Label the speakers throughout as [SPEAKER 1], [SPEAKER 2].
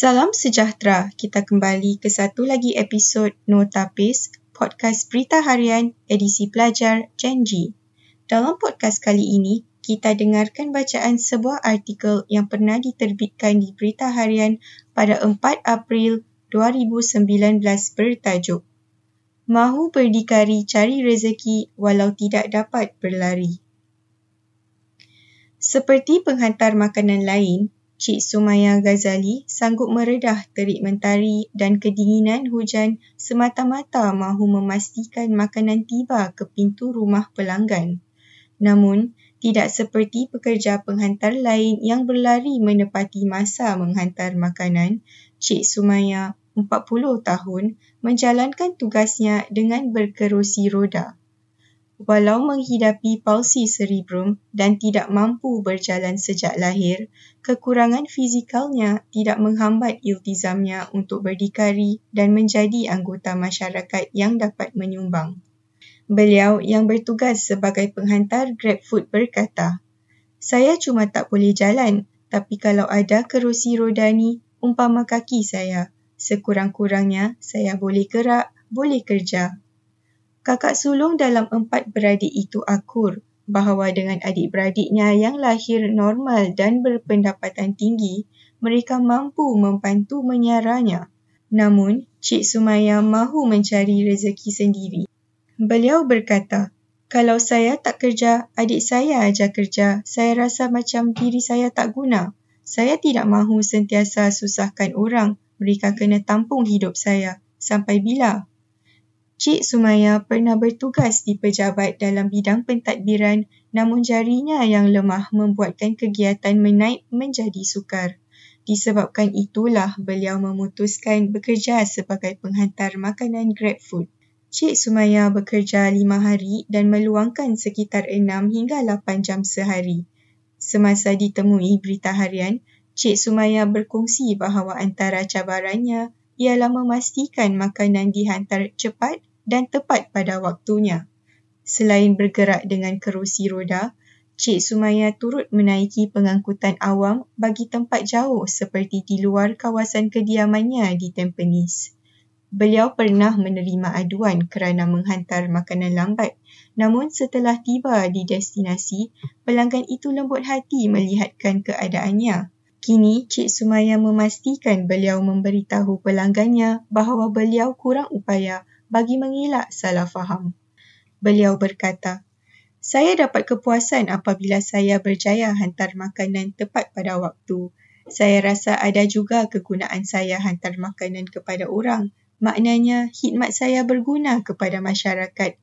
[SPEAKER 1] Salam sejahtera. Kita kembali ke satu lagi episod No Tapis, podcast berita harian edisi pelajar Gen G. Dalam podcast kali ini, kita dengarkan bacaan sebuah artikel yang pernah diterbitkan di berita harian pada 4 April 2019 bertajuk Mahu berdikari cari rezeki walau tidak dapat berlari. Seperti penghantar makanan lain, Cik Sumaya Ghazali sanggup meredah terik mentari dan kedinginan hujan semata-mata mahu memastikan makanan tiba ke pintu rumah pelanggan. Namun, tidak seperti pekerja penghantar lain yang berlari menepati masa menghantar makanan, Cik Sumaya, 40 tahun, menjalankan tugasnya dengan berkerusi roda walau menghidapi palsi cerebrum dan tidak mampu berjalan sejak lahir, kekurangan fizikalnya tidak menghambat iltizamnya untuk berdikari dan menjadi anggota masyarakat yang dapat menyumbang. Beliau yang bertugas sebagai penghantar GrabFood berkata, Saya cuma tak boleh jalan, tapi kalau ada kerusi roda ni, umpama kaki saya. Sekurang-kurangnya, saya boleh gerak, boleh kerja. Kakak sulung dalam empat beradik itu akur bahawa dengan adik-beradiknya yang lahir normal dan berpendapatan tinggi, mereka mampu membantu menyaranya. Namun, Cik Sumaya mahu mencari rezeki sendiri. Beliau berkata, kalau saya tak kerja, adik saya aja kerja, saya rasa macam diri saya tak guna. Saya tidak mahu sentiasa susahkan orang, mereka kena tampung hidup saya. Sampai bila? Cik Sumaya pernah bertugas di pejabat dalam bidang pentadbiran namun jarinya yang lemah membuatkan kegiatan menaik menjadi sukar. Disebabkan itulah beliau memutuskan bekerja sebagai penghantar makanan GrabFood. Cik Sumaya bekerja lima hari dan meluangkan sekitar enam hingga lapan jam sehari. Semasa ditemui berita harian, Cik Sumaya berkongsi bahawa antara cabarannya ialah memastikan makanan dihantar cepat dan tepat pada waktunya. Selain bergerak dengan kerusi roda, Cik Sumaya turut menaiki pengangkutan awam bagi tempat jauh seperti di luar kawasan kediamannya di Tampines. Beliau pernah menerima aduan kerana menghantar makanan lambat. Namun setelah tiba di destinasi, pelanggan itu lembut hati melihatkan keadaannya. Kini, Cik Sumaya memastikan beliau memberitahu pelanggannya bahawa beliau kurang upaya bagi mengelak salah faham. Beliau berkata, saya dapat kepuasan apabila saya berjaya hantar makanan tepat pada waktu. Saya rasa ada juga kegunaan saya hantar makanan kepada orang. Maknanya, khidmat saya berguna kepada masyarakat.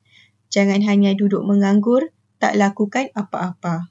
[SPEAKER 1] Jangan hanya duduk menganggur, tak lakukan apa-apa.